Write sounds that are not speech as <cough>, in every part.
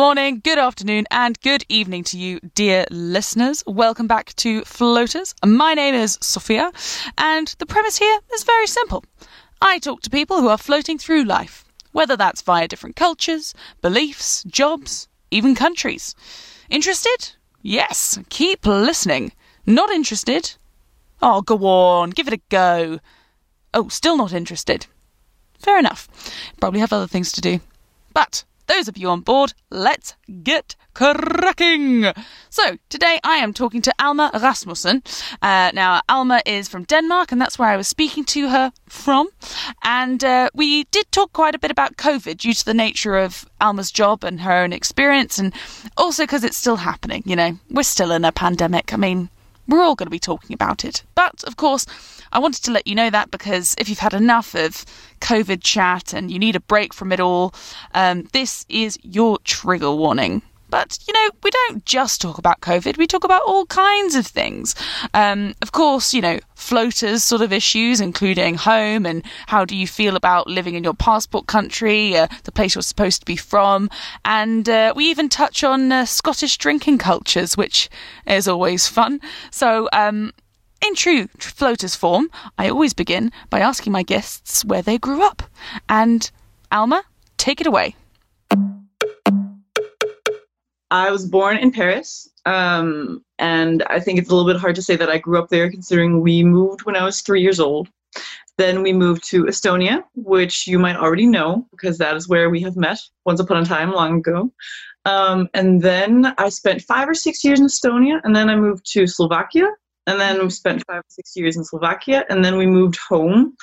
morning, good afternoon, and good evening to you, dear listeners. Welcome back to Floaters. My name is Sophia, and the premise here is very simple. I talk to people who are floating through life, whether that's via different cultures, beliefs, jobs, even countries. Interested? Yes, keep listening. Not interested? Oh, go on, give it a go. Oh, still not interested? Fair enough. Probably have other things to do. But those of you on board, let's get cracking. So, today I am talking to Alma Rasmussen. Uh, now, Alma is from Denmark, and that's where I was speaking to her from. And uh, we did talk quite a bit about COVID due to the nature of Alma's job and her own experience, and also because it's still happening. You know, we're still in a pandemic. I mean, we're all going to be talking about it. But, of course, I wanted to let you know that because if you've had enough of COVID chat and you need a break from it all, um, this is your trigger warning. But, you know, we don't just talk about COVID, we talk about all kinds of things. Um, of course, you know, floaters sort of issues, including home and how do you feel about living in your passport country, uh, the place you're supposed to be from. And uh, we even touch on uh, Scottish drinking cultures, which is always fun. So, um, in true floaters form, I always begin by asking my guests where they grew up. And Alma, take it away. I was born in Paris, um, and I think it's a little bit hard to say that I grew up there considering we moved when I was three years old. Then we moved to Estonia, which you might already know because that is where we have met once upon a time long ago. Um, and then I spent five or six years in Estonia, and then I moved to Slovakia, and then we spent five or six years in Slovakia, and then we moved home.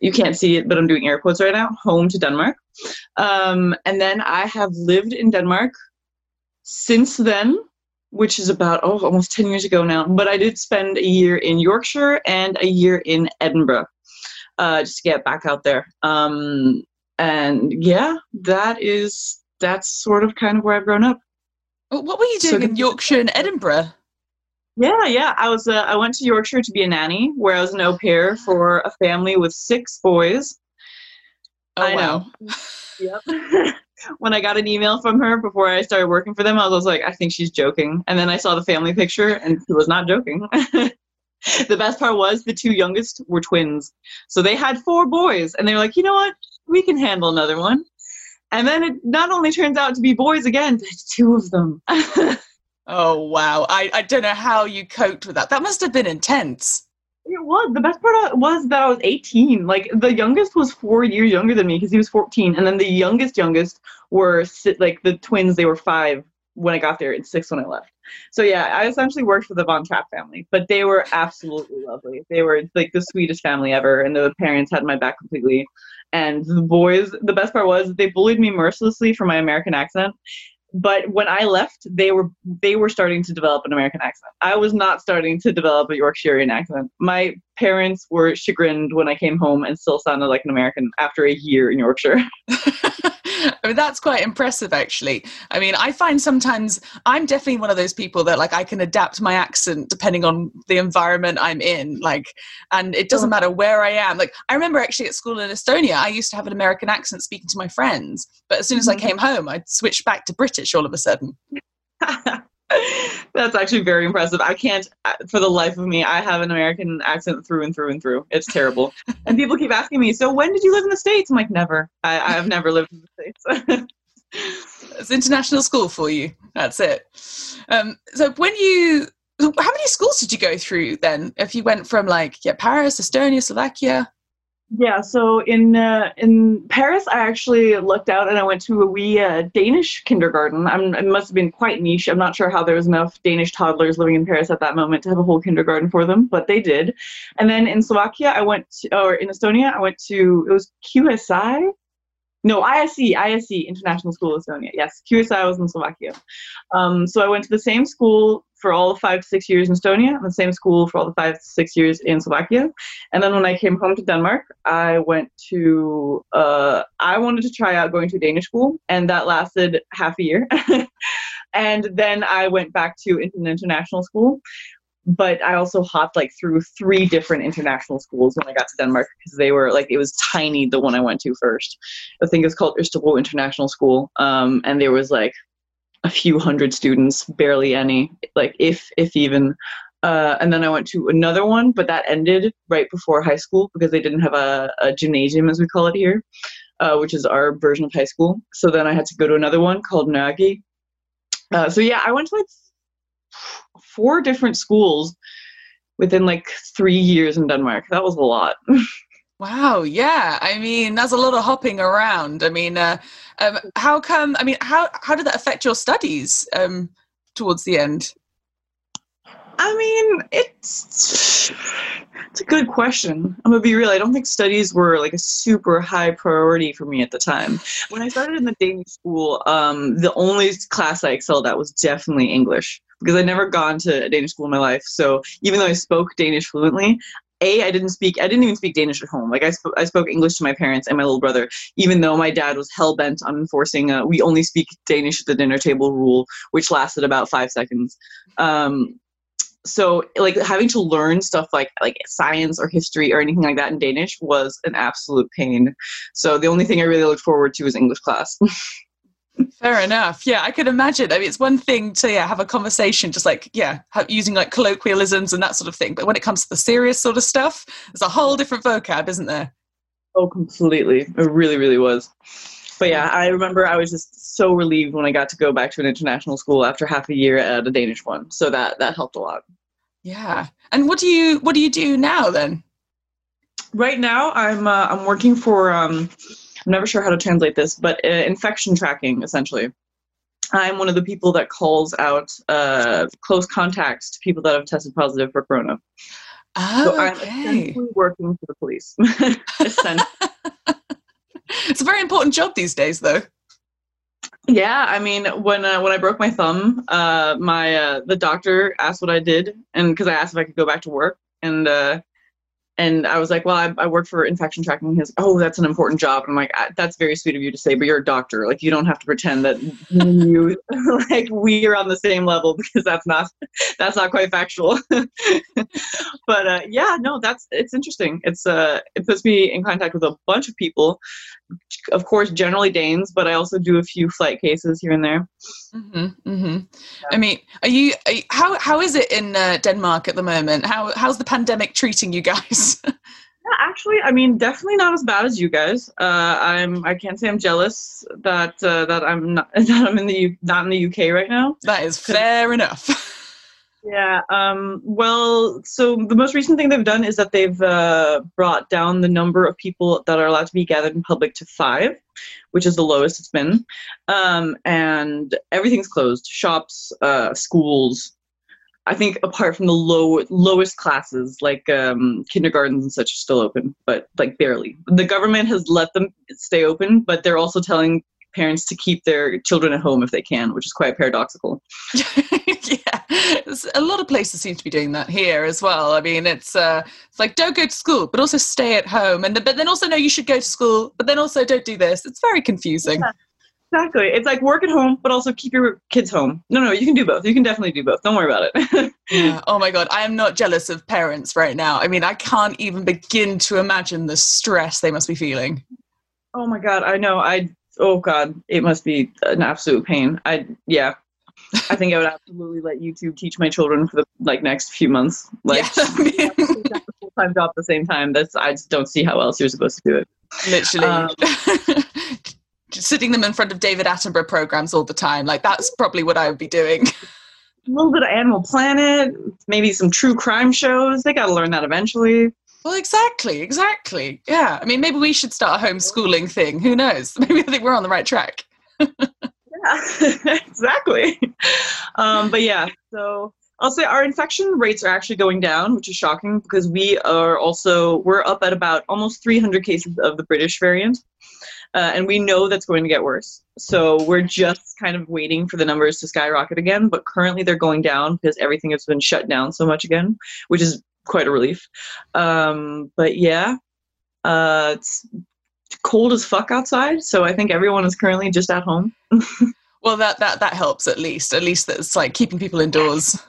You can't see it, but I'm doing air quotes right now. Home to Denmark, um, and then I have lived in Denmark since then, which is about oh almost ten years ago now. But I did spend a year in Yorkshire and a year in Edinburgh, uh, just to get back out there. Um, and yeah, that is that's sort of kind of where I've grown up. What were you doing so, in Yorkshire and Edinburgh? Yeah, yeah. I was. Uh, I went to Yorkshire to be a nanny, where I was an au pair for a family with six boys. Oh I wow. know. yep. <laughs> <laughs> when I got an email from her before I started working for them, I was like, I think she's joking. And then I saw the family picture, and she was not joking. <laughs> the best part was the two youngest were twins, so they had four boys, and they were like, you know what, we can handle another one. And then it not only turns out to be boys again, but two of them. <laughs> Oh wow! I, I don't know how you coped with that. That must have been intense. It was. The best part was that I was 18. Like the youngest was four years younger than me because he was 14, and then the youngest youngest were like the twins. They were five when I got there and six when I left. So yeah, I essentially worked for the Von Trapp family, but they were absolutely lovely. They were like the sweetest family ever, and the parents had my back completely. And the boys, the best part was they bullied me mercilessly for my American accent, but when I left, they were they were starting to develop an American accent. I was not starting to develop a Yorkshirean accent. My parents were chagrined when I came home and still sounded like an American after a year in Yorkshire. <laughs> I mean, that's quite impressive, actually. I mean, I find sometimes I'm definitely one of those people that like I can adapt my accent depending on the environment I'm in. Like, and it doesn't matter where I am. Like, I remember actually at school in Estonia, I used to have an American accent speaking to my friends, but as soon as I mm-hmm. came home, I'd switch back to British all of a sudden. <laughs> <laughs> That's actually very impressive. I can't, uh, for the life of me, I have an American accent through and through and through. It's terrible. and people keep asking me, so when did you live in the States? I'm like, never. I, I've never lived in the States. <laughs> it's international school for you. That's it. Um, so when you, how many schools did you go through then? If you went from like, yeah, Paris, Estonia, Slovakia? Yeah, so in uh, in Paris, I actually looked out and I went to a wee uh, Danish kindergarten. I'm, it must have been quite niche. I'm not sure how there was enough Danish toddlers living in Paris at that moment to have a whole kindergarten for them, but they did. And then in Slovakia, I went to, or in Estonia, I went to it was QSI. No, ISE, ISE, International School of Estonia. Yes, QSI was in Slovakia. Um, so I went to the same school for all five, six years in Estonia, the same school for all the five, six years in Slovakia. And then when I came home to Denmark, I went to, uh, I wanted to try out going to Danish school, and that lasted half a year. <laughs> and then I went back to an international school. But I also hopped like through three different international schools when I got to Denmark because they were like it was tiny. The one I went to first, I think it's called Østerbro International School, um, and there was like a few hundred students, barely any, like if if even. Uh, and then I went to another one, but that ended right before high school because they didn't have a, a gymnasium, as we call it here, uh, which is our version of high school. So then I had to go to another one called Nagi. Uh, so yeah, I went to like four different schools within like three years in Denmark. That was a lot. <laughs> Wow, yeah. I mean, that's a lot of hopping around. I mean, uh, um, how come? I mean, how how did that affect your studies um, towards the end? I mean, it's it's a good question. I'm gonna be real. I don't think studies were like a super high priority for me at the time. When I started in the Danish school, um, the only class I excelled at was definitely English because I'd never gone to a Danish school in my life. So even though I spoke Danish fluently, a i didn't speak i didn't even speak danish at home. Like i, sp- I spoke english to my parents and my little brother even though my dad was hell-bent on enforcing a we only speak danish at the dinner table rule which lasted about five seconds. Um, so like having to learn stuff like like science or history or anything like that in danish was an absolute pain. So the only thing i really looked forward to was english class <laughs> Fair enough. Yeah, I could imagine. I mean, it's one thing to yeah, have a conversation, just like yeah, have, using like colloquialisms and that sort of thing. But when it comes to the serious sort of stuff, there's a whole different vocab, isn't there? Oh, completely. It really, really was. But yeah, I remember I was just so relieved when I got to go back to an international school after half a year at a Danish one. So that that helped a lot. Yeah. And what do you what do you do now then? Right now, I'm uh, I'm working for. Um, I'm never sure how to translate this, but uh, infection tracking essentially. I'm one of the people that calls out uh, close contacts to people that have tested positive for corona. Oh, so I'm essentially working for the police. <laughs> <laughs> it's a very important job these days, though. Yeah, I mean, when uh, when I broke my thumb, uh, my uh, the doctor asked what I did, and because I asked if I could go back to work, and uh, and I was like, well, I, I work for infection tracking. He goes, oh, that's an important job. And I'm like, that's very sweet of you to say, but you're a doctor. Like, you don't have to pretend that you, <laughs> like, we are on the same level because that's not, <laughs> that's not quite factual. <laughs> but uh, yeah, no, that's, it's interesting. It's, uh, it puts me in contact with a bunch of people, of course, generally Danes, but I also do a few flight cases here and there. Mm-hmm, mm-hmm. Yeah. I mean, are you, are you, how, how is it in uh, Denmark at the moment? How, how's the pandemic treating you guys? <laughs> yeah, actually, I mean, definitely not as bad as you guys. Uh, I'm. I can't say I'm jealous that uh, that I'm not <laughs> that I'm in the U- not in the UK right now. That is fair enough. <laughs> Yeah. Um, well, so the most recent thing they've done is that they've uh, brought down the number of people that are allowed to be gathered in public to five, which is the lowest it's been. Um, and everything's closed shops, uh, schools, I think apart from the low lowest classes like um, kindergartens and such are still open, but like barely. The government has let them stay open, but they're also telling parents to keep their children at home if they can, which is quite paradoxical. <laughs> yeah, a lot of places seem to be doing that here as well. I mean, it's uh, it's like don't go to school, but also stay at home, and the, but then also no, you should go to school, but then also don't do this. It's very confusing. Yeah. Exactly. It's like work at home, but also keep your kids home. No, no, you can do both. You can definitely do both. Don't worry about it. <laughs> yeah. Oh my God. I am not jealous of parents right now. I mean, I can't even begin to imagine the stress they must be feeling. Oh my God. I know. I, oh God, it must be an absolute pain. I, yeah. I think I would absolutely let YouTube teach my children for the like next few months. Like, yeah. <laughs> full time job at the same time. That's I just don't see how else you're supposed to do it. Literally. Um, <laughs> sitting them in front of David Attenborough programs all the time. Like that's probably what I would be doing. <laughs> A little bit of Animal Planet, maybe some true crime shows. They got to learn that eventually. Well, exactly, exactly. Yeah. I mean, maybe we should start a homeschooling thing. Who knows? <laughs> Maybe I think we're on the right track. yeah, <laughs> exactly. Um, but yeah, so I'll say our infection rates are actually going down, which is shocking because we are also we're up at about almost 300 cases of the British variant uh, and we know that's going to get worse. So we're just kind of waiting for the numbers to skyrocket again. But currently they're going down because everything has been shut down so much again, which is quite a relief. Um, but yeah, uh, it's cold as fuck outside, so I think everyone is currently just at home. <laughs> well, that that that helps at least. At least that's like keeping people indoors.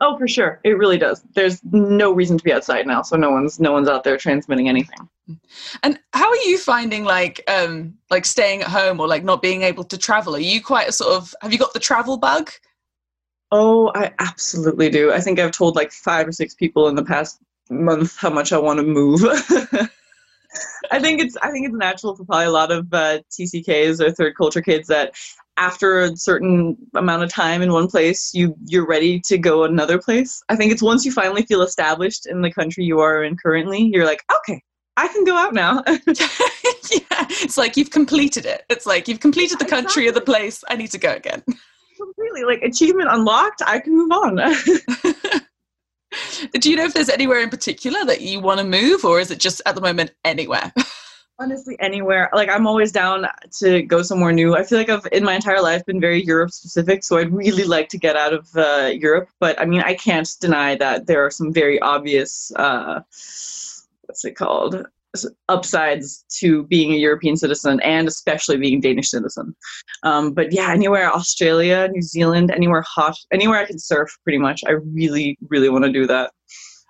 Oh, for sure. It really does. There's no reason to be outside now, so no one's no one's out there transmitting anything. And how are you finding like um like staying at home or like not being able to travel? Are you quite a sort of have you got the travel bug? Oh, I absolutely do. I think I've told like five or six people in the past month how much I want to move. <laughs> I think it's I think it's natural for probably a lot of uh, TCKs or third culture kids that after a certain amount of time in one place, you you're ready to go another place. I think it's once you finally feel established in the country you are in currently, you're like, okay, I can go out now. <laughs> yeah, it's like you've completed it. It's like you've completed the country exactly. or the place. I need to go again. <laughs> Completely, like achievement unlocked. I can move on. <laughs> Do you know if there's anywhere in particular that you want to move, or is it just at the moment anywhere? <laughs> Honestly, anywhere. Like I'm always down to go somewhere new. I feel like I've in my entire life been very Europe specific, so I'd really like to get out of uh, Europe. But I mean, I can't deny that there are some very obvious, uh, what's it called, upsides to being a European citizen and especially being Danish citizen. Um, but yeah, anywhere Australia, New Zealand, anywhere hot, anywhere I can surf, pretty much. I really, really want to do that.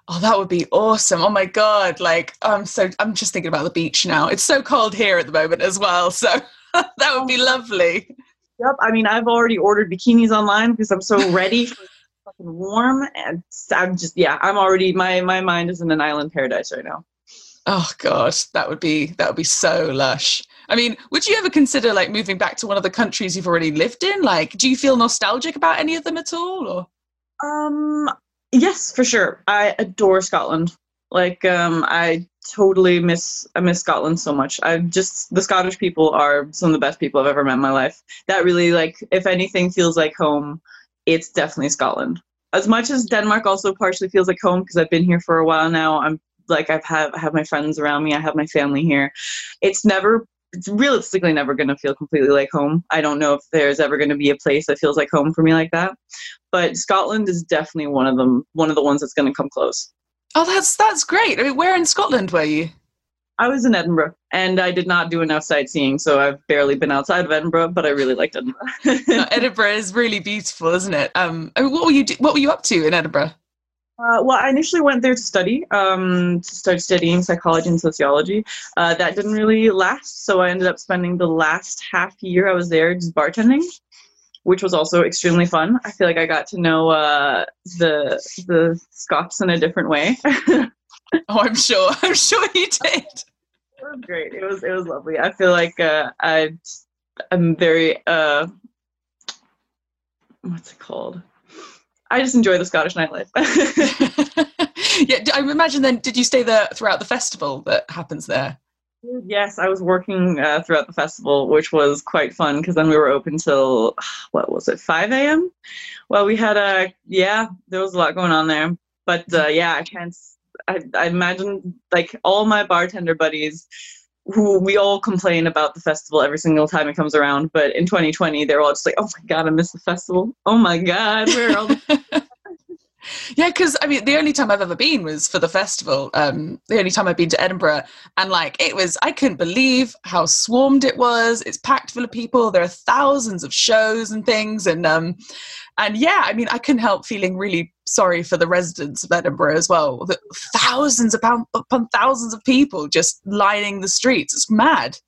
Oh, that would be awesome. Oh my God. Like, I'm so, I'm just thinking about the beach now. It's so cold here at the moment as well. So <laughs> that would be lovely. Yep. I mean, I've already ordered bikinis online because I'm so ready for fucking warm. And I'm just, yeah, I'm already, my, my mind is in an island paradise right now. Oh God, that would be, that would be so lush. I mean, would you ever consider like moving back to one of the countries you've already lived in? Like, do you feel nostalgic about any of them at all or? Um, Yes, for sure. I adore Scotland. Like, um, I totally miss I miss Scotland so much. I just the Scottish people are some of the best people I've ever met in my life. That really like if anything feels like home, it's definitely Scotland. As much as Denmark also partially feels like home because I've been here for a while now. I'm like I've have I have my friends around me. I have my family here. It's never it's realistically never going to feel completely like home. I don't know if there's ever going to be a place that feels like home for me like that. But Scotland is definitely one of them, one of the ones that's going to come close. Oh, that's that's great. I mean, where in Scotland were you? I was in Edinburgh, and I did not do enough sightseeing, so I've barely been outside of Edinburgh. But I really liked Edinburgh. <laughs> no, Edinburgh is really beautiful, isn't it? Um, I mean, what were you do- What were you up to in Edinburgh? Uh, well, I initially went there to study, um, to start studying psychology and sociology. Uh, that didn't really last, so I ended up spending the last half year I was there just bartending, which was also extremely fun. I feel like I got to know uh, the the Scots in a different way. <laughs> oh, I'm sure. <laughs> I'm sure you did. It was great. It was it was lovely. I feel like uh, I I'm very uh, what's it called? I just enjoy the Scottish nightlife. <laughs> yeah, I imagine then, did you stay there throughout the festival that happens there? Yes, I was working uh, throughout the festival, which was quite fun because then we were open till, <sighs> what was it, 5 a.m.? Well, we had a, yeah, there was a lot going on there. But uh, yeah, I can't, I, I imagine like all my bartender buddies who we all complain about the festival every single time it comes around. But in 2020, they're all just like, "Oh my god, I miss the festival! Oh my god, where are all?" The- <laughs> yeah, because I mean, the only time I've ever been was for the festival. Um, the only time I've been to Edinburgh, and like it was, I couldn't believe how swarmed it was. It's packed full of people. There are thousands of shows and things, and um, and yeah, I mean, I couldn't help feeling really sorry for the residents of Edinburgh as well. Thousands upon, upon thousands of people just lining the streets. It's mad.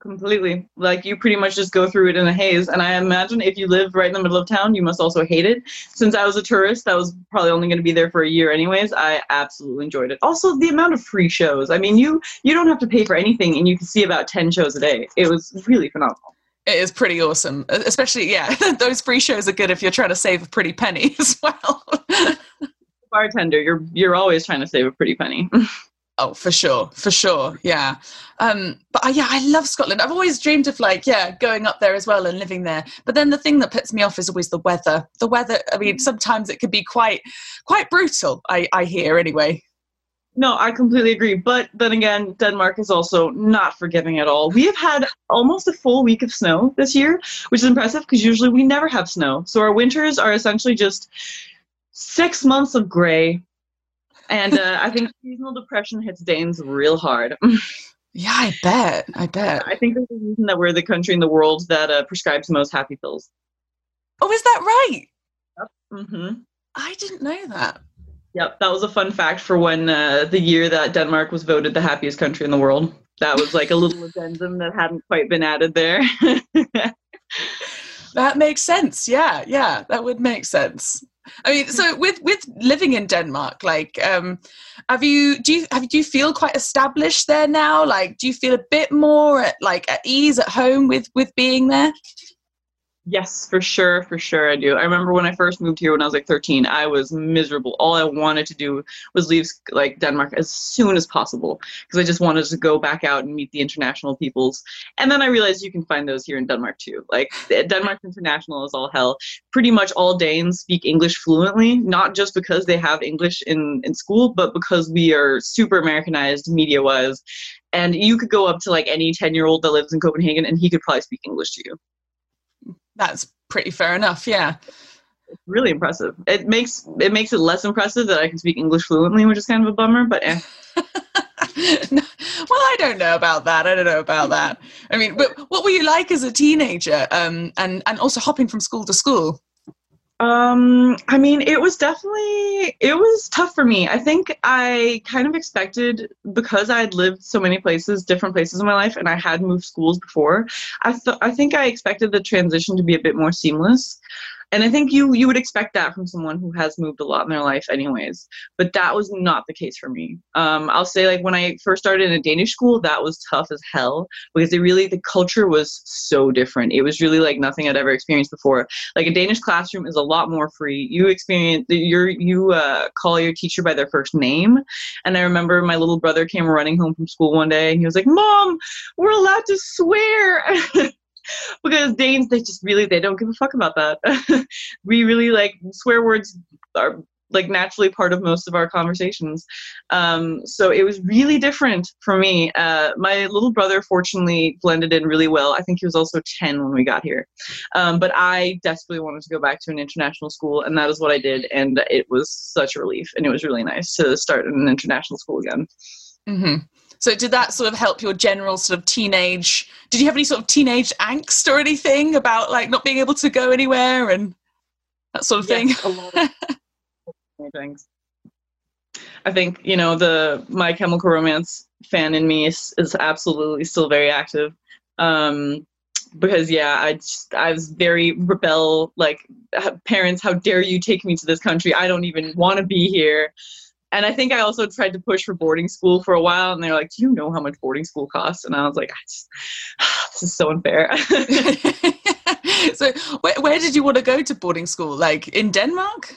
Completely. Like you pretty much just go through it in a haze. And I imagine if you live right in the middle of town, you must also hate it. Since I was a tourist, I was probably only going to be there for a year anyways. I absolutely enjoyed it. Also, the amount of free shows. I mean, you you don't have to pay for anything, and you can see about ten shows a day. It was really phenomenal it is pretty awesome. Especially, yeah, <laughs> those free shows are good if you're trying to save a pretty penny <laughs> as well. <laughs> Bartender, you're you're always trying to save a pretty penny. Oh, for sure, for sure, yeah. Um, but uh, yeah, I love Scotland. I've always dreamed of like, yeah, going up there as well and living there. But then the thing that puts me off is always the weather. The weather. I mean, sometimes it can be quite quite brutal. I I hear anyway. No, I completely agree. But then again, Denmark is also not forgiving at all. We have had almost a full week of snow this year, which is impressive because usually we never have snow. So our winters are essentially just six months of gray. And uh, I think seasonal depression hits Danes real hard. <laughs> yeah, I bet. I bet. I think there's a reason that we're the country in the world that uh, prescribes most happy pills. Oh, is that right? Yep. Mm-hmm. I didn't know that. Yep, that was a fun fact for when uh, the year that Denmark was voted the happiest country in the world. That was like a little <laughs> addendum that hadn't quite been added there. <laughs> that makes sense. Yeah, yeah, that would make sense. I mean, so with with living in Denmark, like, um, have you do you have do you feel quite established there now? Like, do you feel a bit more at like at ease at home with with being there? Yes, for sure, for sure I do. I remember when I first moved here when I was like 13, I was miserable. All I wanted to do was leave like Denmark as soon as possible because I just wanted to go back out and meet the international peoples. And then I realized you can find those here in Denmark too. Like Denmark International is all hell. Pretty much all Danes speak English fluently, not just because they have English in in school, but because we are super Americanized media-wise. And you could go up to like any 10-year-old that lives in Copenhagen and he could probably speak English to you that's pretty fair enough. Yeah. It's really impressive. It makes it makes it less impressive that I can speak English fluently, which is kind of a bummer. But eh. <laughs> well, I don't know about that. I don't know about that. I mean, but what were you like as a teenager? Um, and and also hopping from school to school. Um, I mean, it was definitely it was tough for me. I think I kind of expected because I had lived so many places, different places in my life, and I had moved schools before. I thought I think I expected the transition to be a bit more seamless and I think you you would expect that from someone who has moved a lot in their life, anyways. But that was not the case for me. Um, I'll say like when I first started in a Danish school, that was tough as hell because it really the culture was so different. It was really like nothing I'd ever experienced before. Like a Danish classroom is a lot more free. You experience you you uh, call your teacher by their first name, and I remember my little brother came running home from school one day and he was like, "Mom, we're allowed to swear." <laughs> <laughs> because Danes they just really they don't give a fuck about that. <laughs> we really like swear words are like naturally part of most of our conversations. Um, so it was really different for me. Uh, my little brother fortunately blended in really well. I think he was also 10 when we got here. Um, but I desperately wanted to go back to an international school, and that is what I did. And it was such a relief, and it was really nice to start in an international school again. Mm-hmm. So did that sort of help your general sort of teenage? Did you have any sort of teenage angst or anything about like not being able to go anywhere and that sort of thing? Yes, a lot of things. I think you know the My Chemical Romance fan in me is, is absolutely still very active. Um, because yeah, I just, I was very rebel. Like parents, how dare you take me to this country? I don't even want to be here and I think I also tried to push for boarding school for a while, and they're like, "Do you know how much boarding school costs?" And I was like, just, <sighs> "This is so unfair." <laughs> so, where, where, did you want to go to boarding school? Like in Denmark?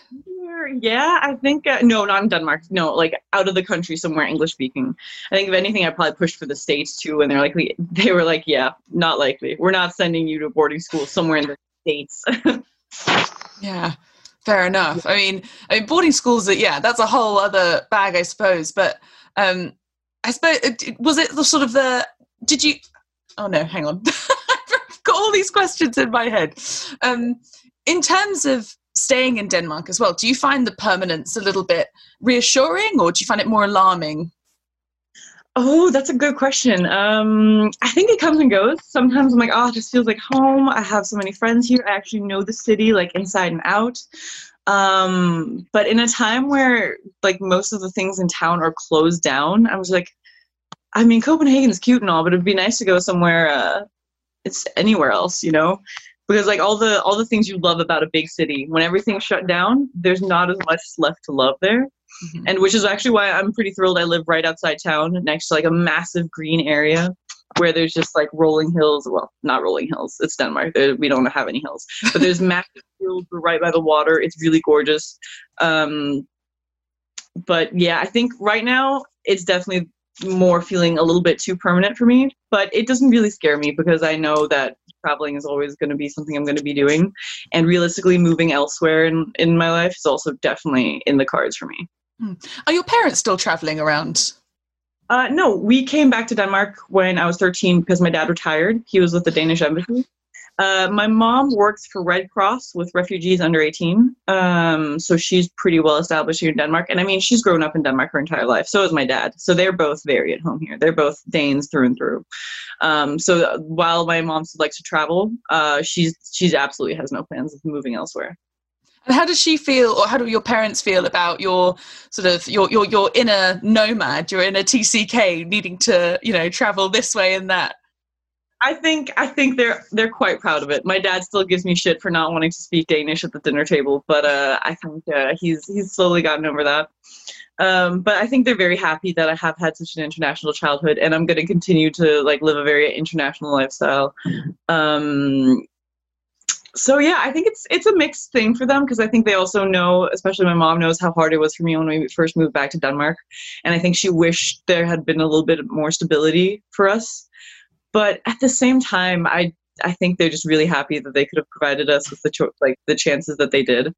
Yeah, I think uh, no, not in Denmark. No, like out of the country somewhere English speaking. I think if anything, I probably pushed for the states too, and they're like, <laughs> they were like, "Yeah, not likely. We're not sending you to boarding school somewhere in the states." <laughs> yeah Fair enough. I mean, I mean, boarding schools. Yeah, that's a whole other bag, I suppose. But um, I suppose was it the sort of the? Did you? Oh no, hang on. <laughs> I've got all these questions in my head. Um, in terms of staying in Denmark as well, do you find the permanence a little bit reassuring, or do you find it more alarming? Oh, that's a good question. Um, I think it comes and goes. Sometimes I'm like, oh, this feels like home. I have so many friends here. I actually know the city like inside and out. Um, but in a time where like most of the things in town are closed down, I was like, I mean, Copenhagen's cute and all, but it'd be nice to go somewhere. Uh, it's anywhere else, you know, because like all the all the things you love about a big city, when everything's shut down, there's not as much left to love there. Mm-hmm. And which is actually why I'm pretty thrilled I live right outside town next to like a massive green area where there's just like rolling hills. Well, not rolling hills. It's Denmark. we don't have any hills, but there's <laughs> massive fields right by the water. It's really gorgeous. Um, but yeah, I think right now it's definitely more feeling a little bit too permanent for me. But it doesn't really scare me because I know that traveling is always going to be something I'm going to be doing, and realistically, moving elsewhere in in my life is also definitely in the cards for me. Hmm. Are your parents still traveling around? Uh, no, we came back to Denmark when I was 13 because my dad retired. He was with the Danish embassy. Uh, my mom works for Red Cross with refugees under 18. Um, so she's pretty well established here in Denmark. And I mean, she's grown up in Denmark her entire life. So is my dad. So they're both very at home here. They're both Danes through and through. Um, so while my mom likes to travel, uh, she's she's absolutely has no plans of moving elsewhere. And how does she feel, or how do your parents feel about your sort of your your your inner nomad, your inner TCK, needing to you know travel this way and that? I think I think they're they're quite proud of it. My dad still gives me shit for not wanting to speak Danish at the dinner table, but uh, I think uh, he's he's slowly gotten over that. Um, but I think they're very happy that I have had such an international childhood, and I'm going to continue to like live a very international lifestyle. Um, so yeah, I think it's it's a mixed thing for them because I think they also know, especially my mom knows how hard it was for me when we first moved back to Denmark, and I think she wished there had been a little bit more stability for us. But at the same time, I I think they're just really happy that they could have provided us with the cho- like the chances that they did.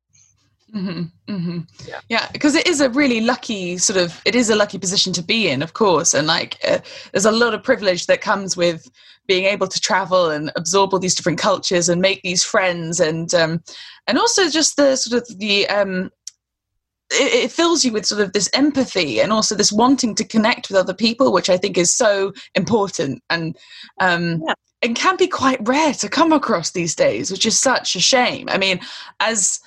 Mm-hmm, mm-hmm. Yeah, yeah, because it is a really lucky sort of it is a lucky position to be in, of course, and like uh, there's a lot of privilege that comes with being able to travel and absorb all these different cultures and make these friends, and um, and also just the sort of the um, it, it, fills you with sort of this empathy and also this wanting to connect with other people, which I think is so important and um, yeah. and can be quite rare to come across these days, which is such a shame. I mean, as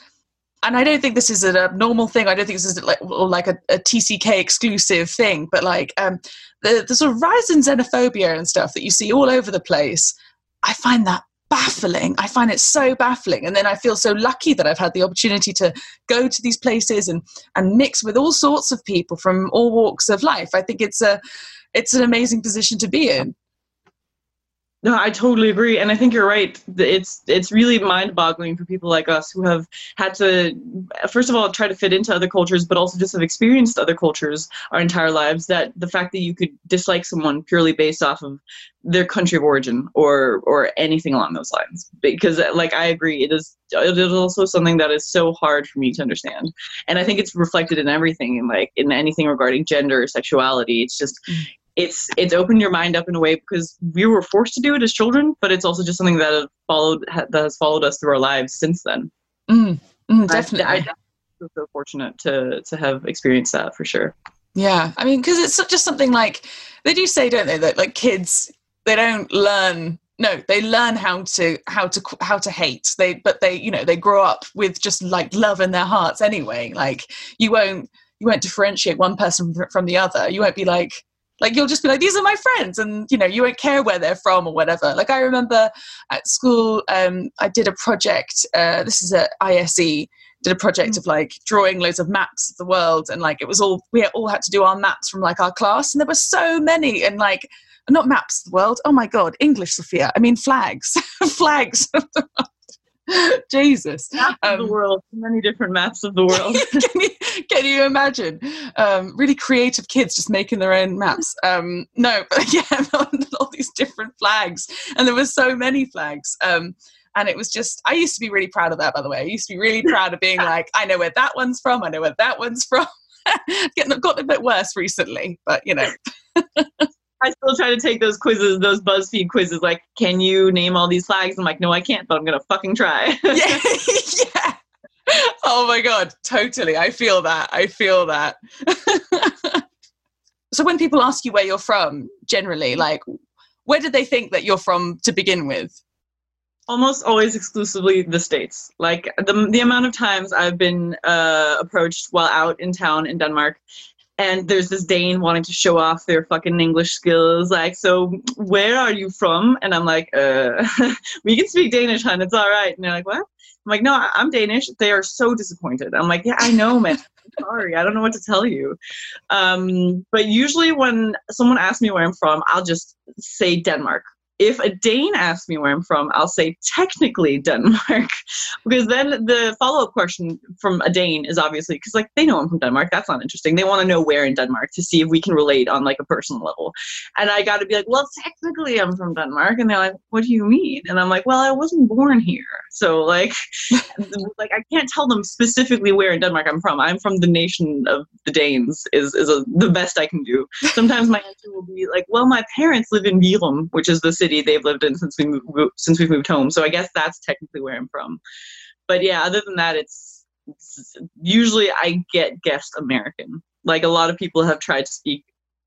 and I don't think this is an abnormal thing. I don't think this is like like a, a TCK exclusive thing, but like um, the the sort of rise in xenophobia and stuff that you see all over the place. I find that baffling. I find it so baffling. And then I feel so lucky that I've had the opportunity to go to these places and, and mix with all sorts of people from all walks of life. I think it's a it's an amazing position to be in. No, I totally agree, and I think you're right. It's it's really mind-boggling for people like us who have had to, first of all, try to fit into other cultures, but also just have experienced other cultures our entire lives. That the fact that you could dislike someone purely based off of their country of origin or or anything along those lines, because like I agree, it is it is also something that is so hard for me to understand, and I think it's reflected in everything, in like in anything regarding gender, or sexuality. It's just mm it's it's opened your mind up in a way because we were forced to do it as children, but it's also just something that has followed that has followed us through our lives since then. Mm, mm, definitely, I, I feel so fortunate to to have experienced that for sure. Yeah, I mean, because it's just something like they do say, don't they, that like kids they don't learn no they learn how to how to how to hate they but they you know they grow up with just like love in their hearts anyway like you won't you won't differentiate one person from the other you won't be like like you'll just be like, these are my friends, and you know you won't care where they're from or whatever. Like I remember at school, um, I did a project. Uh, this is at ISE. Did a project mm. of like drawing loads of maps of the world, and like it was all we all had to do our maps from like our class, and there were so many, and like not maps of the world. Oh my god, English, Sophia. I mean flags, <laughs> flags <laughs> <laughs> Jesus. Maps um, of the um, world, many different maps of the world. <laughs> can, you, can, you, imagine? Um, really creative kids just making their own maps. Um, no, <laughs> but yeah, all these different flags. And there were so many flags. Um, and it was just, I used to be really proud of that, by the way. I used to be really proud of being like, I know where that one's from, I know where that one's from. Getting got a bit worse recently, but you know. I still try to take those quizzes, those BuzzFeed quizzes. Like, can you name all these flags? I'm like, no, I can't, but I'm gonna fucking try. yeah, <laughs> <laughs> yeah. Oh my god, totally. I feel that. I feel that. <laughs> so when people ask you where you're from, generally, like, where did they think that you're from to begin with? Almost always exclusively the states. Like the the amount of times I've been uh, approached while out in town in Denmark, and there's this Dane wanting to show off their fucking English skills. Like, so where are you from? And I'm like, uh, <laughs> we can speak Danish, hon. It's all right. And they're like, what? I'm like, no, I'm Danish. They are so disappointed. I'm like, yeah, I know, man. sorry, I don't know what to tell you. Um, but usually when someone asks me where I'm from, I'll just say Denmark if a Dane asks me where I'm from, I'll say technically Denmark, <laughs> because then the follow up question from a Dane is obviously because like they know I'm from Denmark. That's not interesting. They want to know where in Denmark to see if we can relate on like a personal level. And I got to be like, well, technically I'm from Denmark, and they're like, what do you mean? And I'm like, well, I wasn't born here, so like, <laughs> like I can't tell them specifically where in Denmark I'm from. I'm from the nation of the Danes. Is is a, the best I can do. Sometimes my answer will be like, well, my parents live in Virum, which is the city city they've lived in since we moved, since we've moved home. So I guess that's technically where I'm from. But yeah, other than that, it's, it's usually I get guessed American. Like a lot of people have tried to speak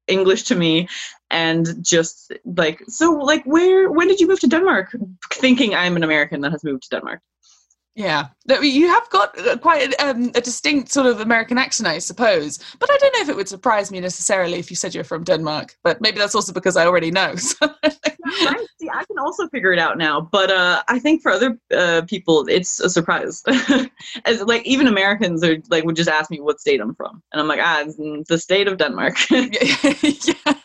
English to me and just like so like where when did you move to Denmark thinking I'm an American that has moved to Denmark? Yeah, you have got uh, quite a, um, a, distinct sort of American accent, I suppose. But I don't know if it would surprise me necessarily if you said you're from Denmark. But maybe that's also because I already know. <laughs> So. yeah, right. See, I can also figure it out now. But uh, I think for other uh, people, it's a surprise. <laughs> As like even Americans are like would just ask me what state I'm from, and I'm like, ah, the state of Denmark. <laughs> yeah,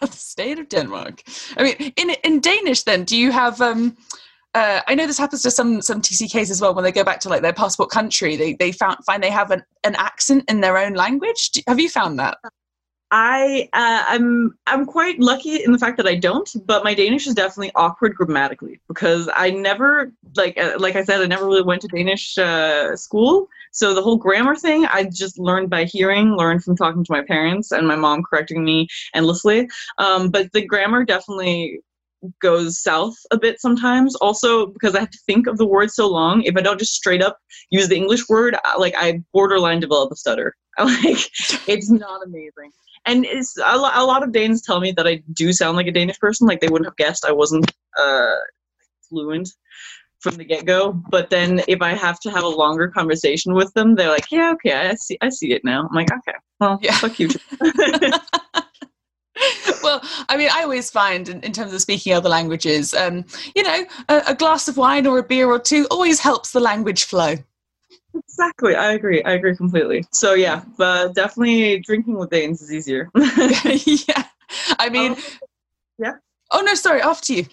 the state of Denmark. I mean, in in Danish, then do you have um uh, I know this happens to some some TCKs as well. When they go back to like their passport country, they they found, find they have an, an accent in their own language. Do, have you found that? I uh, I'm I'm quite lucky in the fact that I don't, but my Danish is definitely awkward grammatically because I never like uh, like I said I never really went to Danish uh, school, so the whole grammar thing I just learned by hearing, learned from talking to my parents and my mom correcting me endlessly. Um, but the grammar definitely goes south a bit sometimes. Also, because I have to think of the word so long, if I don't just straight up use the English word, like I borderline develop a stutter. <laughs> like it's not amazing. And it's a, a lot of Danes tell me that I do sound like a Danish person. Like they wouldn't have guessed I wasn't uh, fluent from the get go. But then if I have to have a longer conversation with them, they're like, "Yeah, okay, I see, I see it now." I'm like, "Okay, well, yeah. fuck you." <laughs> <laughs> <laughs> well, I mean, I always find in, in terms of speaking other languages, um, you know, a, a, glass of wine or a beer or two always helps the language flow. Exactly, I agree. I agree completely. So yeah, but definitely drinking with Danes is easier. <laughs> <laughs> yeah, I mean, um, yeah. Oh no, sorry. After you.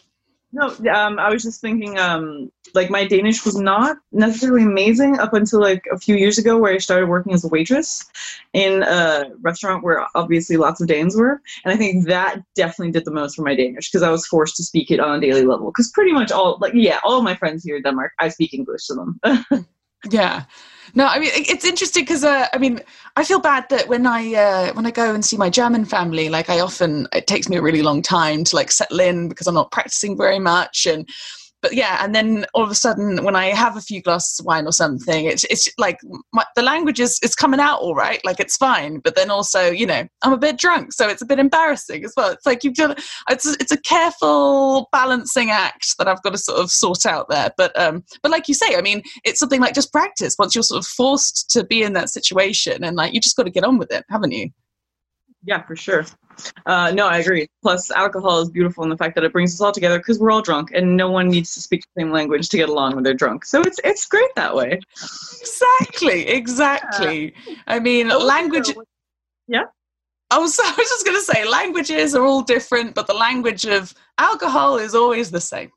No, um, I was just thinking, um, like my Danish was not necessarily amazing up until like a few years ago, where I started working as a waitress in a restaurant where obviously lots of Danes were, and I think that definitely did the most for my Danish because I was forced to speak it on a daily level. Because pretty much all, like, yeah, all my friends here in Denmark, I speak English to them. <laughs> yeah, no, I mean it's interesting because uh, I mean I feel bad that when I uh, when I go and see my German family, like I often it takes me a really long time to like settle in because I'm not practicing very much and but yeah, and then all of a sudden, when I have a few glasses of wine or something, it's it's like my, the language is, is coming out all right, like it's fine. But then also, you know, I'm a bit drunk, so it's a bit embarrassing as well. It's like you've got it's a, it's a careful balancing act that I've got to sort of sort out there. But um, but like you say, I mean, it's something like just practice. Once you're sort of forced to be in that situation, and like you just got to get on with it, haven't you? Yeah, for sure. Uh, no, I agree. Plus, alcohol is beautiful in the fact that it brings us all together because we're all drunk, and no one needs to speak the same language to get along when they're drunk. So it's it's great that way. Exactly, exactly. Yeah. I mean, oh, language. Yeah. Oh, <laughs> so I was just going to say, languages are all different, but the language of alcohol is always the same.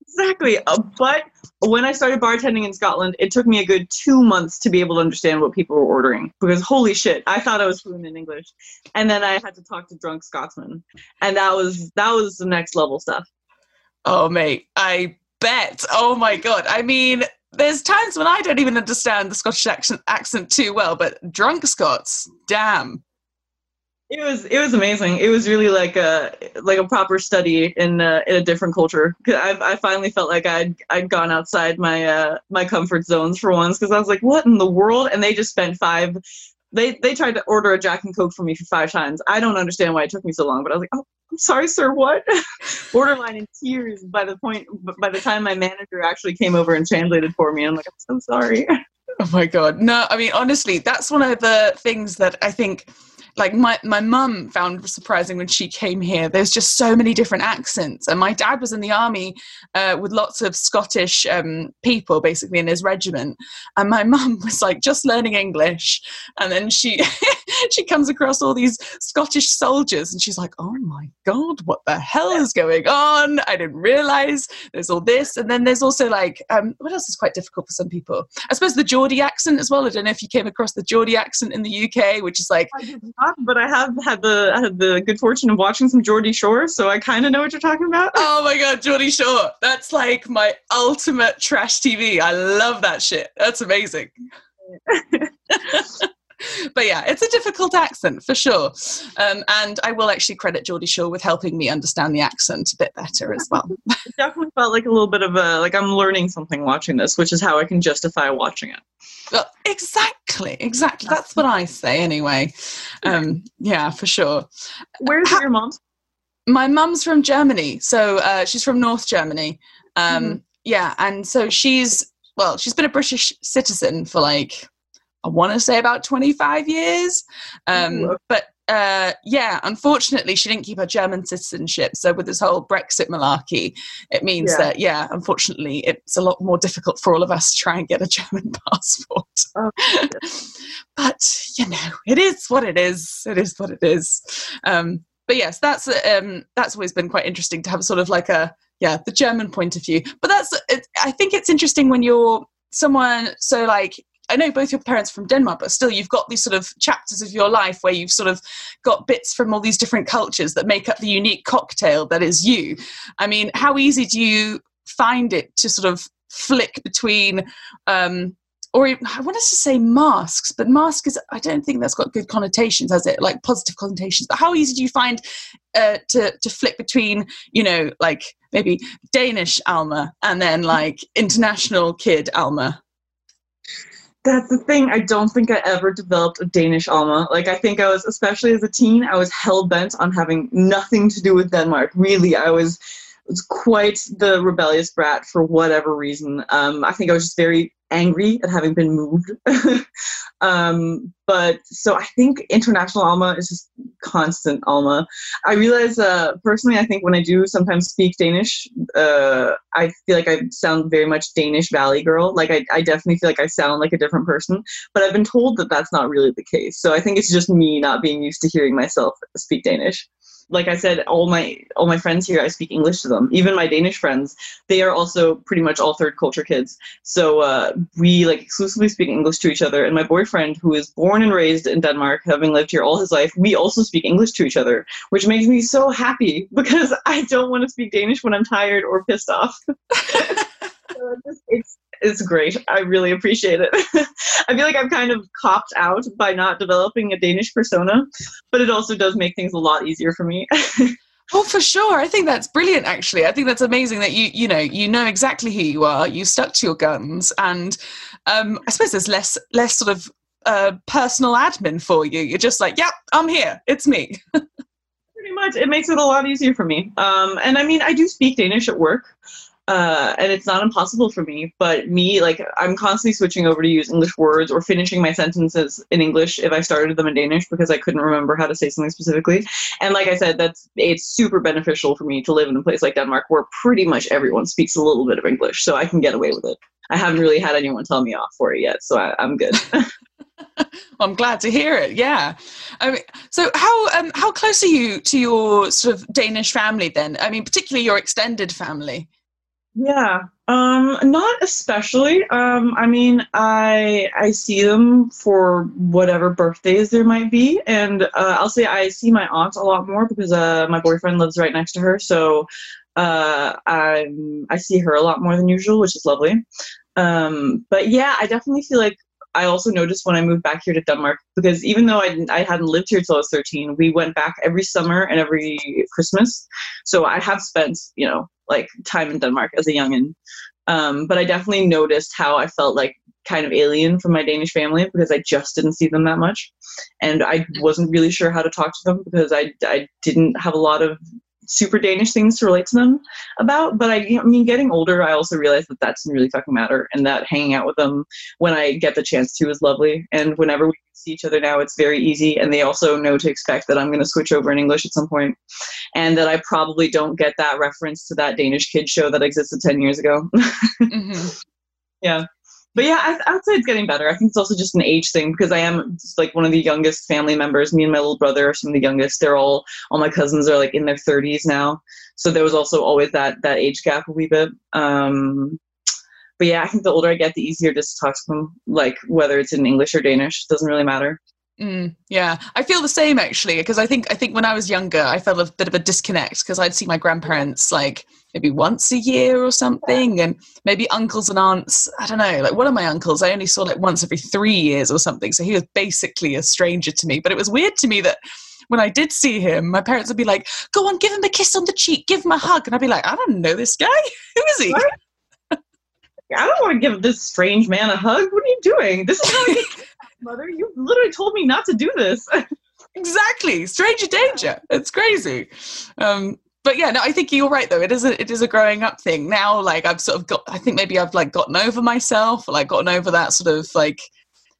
Exactly. Uh, but when I started bartending in Scotland, it took me a good two months to be able to understand what people were ordering because holy shit, I thought I was fluent in English, and then I had to talk to drunk Scotsmen, and that was that was the next level stuff. Oh mate, I bet. Oh my god. I mean, there's times when I don't even understand the Scottish accent accent too well, but drunk Scots, damn. It was it was amazing. It was really like a like a proper study in a, in a different culture. I I finally felt like I'd I'd gone outside my uh my comfort zones for once because I was like, what in the world? And they just spent five. They they tried to order a Jack and Coke for me for five times. I don't understand why it took me so long, but I was like, oh, I'm sorry, sir. What? <laughs> Borderline in tears by the point by the time my manager actually came over and translated for me. I'm like, I'm so sorry. <laughs> Oh my god. No, I mean honestly, that's one of the things that I think like my my mum found surprising when she came here. There's just so many different accents. And my dad was in the army uh, with lots of scottish um, people basically in his regiment. And my <laughs> mum was like just learning english. And then she <laughs> <laughs> she comes across all these scottish soldiers and she's like oh my god what the hell is going on i didn't realize there's all this and then there's also like um, what else is quite difficult for some people i suppose the geordie accent as well i don't know if you came across the geordie accent in the uk which is like not, but I have had the I had the good fortune of watching some Geordie Shore, so I kind of know what you're talking about. <laughs> Oh my god, Geordie Shore! That's like my ultimate trash TV. I love that shit. That's amazing. <laughs> <laughs> but yeah, it's a difficult accent for sure. Um, and I will actually credit Geordie Shore with helping me understand the accent a bit better as well. <laughs> <laughs> it definitely felt like a little bit of a like I'm learning something watching this, which is how I can justify watching it. Well, exactly, exactly. That's what I say anyway. Um, yeah, for sure. Where's ha- your mom? My mum's from Germany, so uh, she's from North Germany. Um, mm-hmm. Yeah, and so she's well, she's been a British citizen for like I want to say about 25 years. Um, But uh, yeah, unfortunately, she didn't keep her German citizenship. So with this whole Brexit malarkey, it means yeah. that yeah, unfortunately, it's a lot more difficult for all of us to try and get a <laughs> German passport. Oh, <laughs> but you know, it is what it is. It is what it is. Um, but yes, that's um, that's always been quite interesting to have sort of like a yeah the German point of view. But that's it, I think it's interesting when you're someone so like I know both your parents from Denmark, but still you've got these sort of chapters of your life where you've sort of got bits from all these different cultures that make up the unique cocktail that is you. I mean, how easy do you find it to sort of flick between um, or I wanted to say masks, but mask is, I don't think that's got good connotations, has it? Like positive connotations. But how easy do you find uh, to, to flip between, you know, like maybe Danish Alma and then like international kid Alma? That's the thing. I don't think I ever developed a Danish Alma. Like, I think I was, especially as a teen, I was hell bent on having nothing to do with Denmark. Really, I was was quite the rebellious brat for whatever reason. Um, I think I was just very angry at having been moved. <laughs> um, but so I think international Alma is just constant Alma. I realize uh, personally, I think when I do sometimes speak Danish, uh, I feel like I sound very much Danish Valley girl. Like I, I definitely feel like I sound like a different person. But I've been told that that's not really the case. So I think it's just me not being used to hearing myself speak Danish like I said, all my all my friends here, I speak English to them. Even my Danish friends, they are also pretty much all third culture kids. So uh, we like exclusively speak English to each other. And my boyfriend, who is born and raised in Denmark, having lived here all his life, we also speak English to each other, which makes me so happy <laughs> because I don't want to speak Danish when I'm tired or pissed off. <laughs> so it's, it's great. I really appreciate it. <laughs> I feel like I'm kind of copped out by not developing a Danish persona, but it also does make things a lot easier for me. <laughs> Oh, for sure. I think that's brilliant. Actually, I think that's amazing that you you know you know exactly who you are. You stuck to your guns, and um, I suppose there's less less sort of uh, personal admin for you. You're just like, yeah, I'm here. It's me. <laughs> Pretty much, it makes it a lot easier for me. Um, and I mean, I do speak Danish at work uh, and it's not impossible for me. But me, like, I'm constantly switching over to use English words or finishing my sentences in English if I started them in Danish because I couldn't remember how to say something specifically. And like I said, that's it's super beneficial for me to live in a place like Denmark where pretty much everyone speaks a little bit of English, so I can get away with it. I haven't really had anyone tell me off for it yet, so I, am good. <laughs> well, I'm glad to hear it. Yeah. I mean, so how um, how close are you to your sort of Danish family then? I mean, particularly your extended family. Yeah, um, not especially. Um, I mean, I I see them for whatever birthdays there might be, and uh, I'll say I see my aunt a lot more because uh, my boyfriend lives right next to her, so uh, I I see her a lot more than usual, which is lovely. Um, but yeah, I definitely feel like I also noticed when I moved back here to Denmark because even though I, I hadn't lived here till I was 13, we went back every summer and every Christmas. So I have spent, you know, like time in Denmark as a youngin. Um, but I definitely noticed how I felt like kind of alien from my Danish family because I just didn't see them that much. And I wasn't really sure how to talk to them because I, I didn't have a lot of super Danish things to relate to them about. But I, I mean, getting older, I also realized that that doesn't really fucking matter, and that hanging out with them when I get the chance to is lovely. And whenever we see each other now, it's very easy, and they also know to expect that I'm going to switch over in English at some point, and that I probably don't get that reference to that Danish kid show that existed ten years ago. <laughs> mm-hmm. Yeah but yeah, I, I, would say it's getting better. I think it's also just an age thing because I am just like one of the youngest family members. Me and my little brother are some of the youngest. They're all all my cousins are like in their thirties now. So there was also always that that age gap a wee bit. Um, but yeah, I think the older I get, the easier is to talk to them. Like whether it's in English or Danish, doesn't really matter. Mm, yeah, I feel the same actually because I think I think when I was younger, I felt a bit of a disconnect because I'd see my grandparents like maybe once a year or something, and maybe uncles and aunts. I don't know, like one of my uncles I only saw like once every three years or something, so he was basically a stranger to me. But it was weird to me that when I did see him, my parents would be like, "Go on, give him a kiss on the cheek, give him a hug," and I'd be like, "I don't know this guy. <laughs> Who is he?" I don't want to give this strange man a hug. What are you doing? This is how I get mother. You literally told me not to do this. <laughs> exactly. Stranger danger. It's crazy. Um, but yeah, no, I think you're right though. It is a it is a growing up thing now. Like I've sort of got, I think maybe I've like gotten over myself, like gotten over that sort of like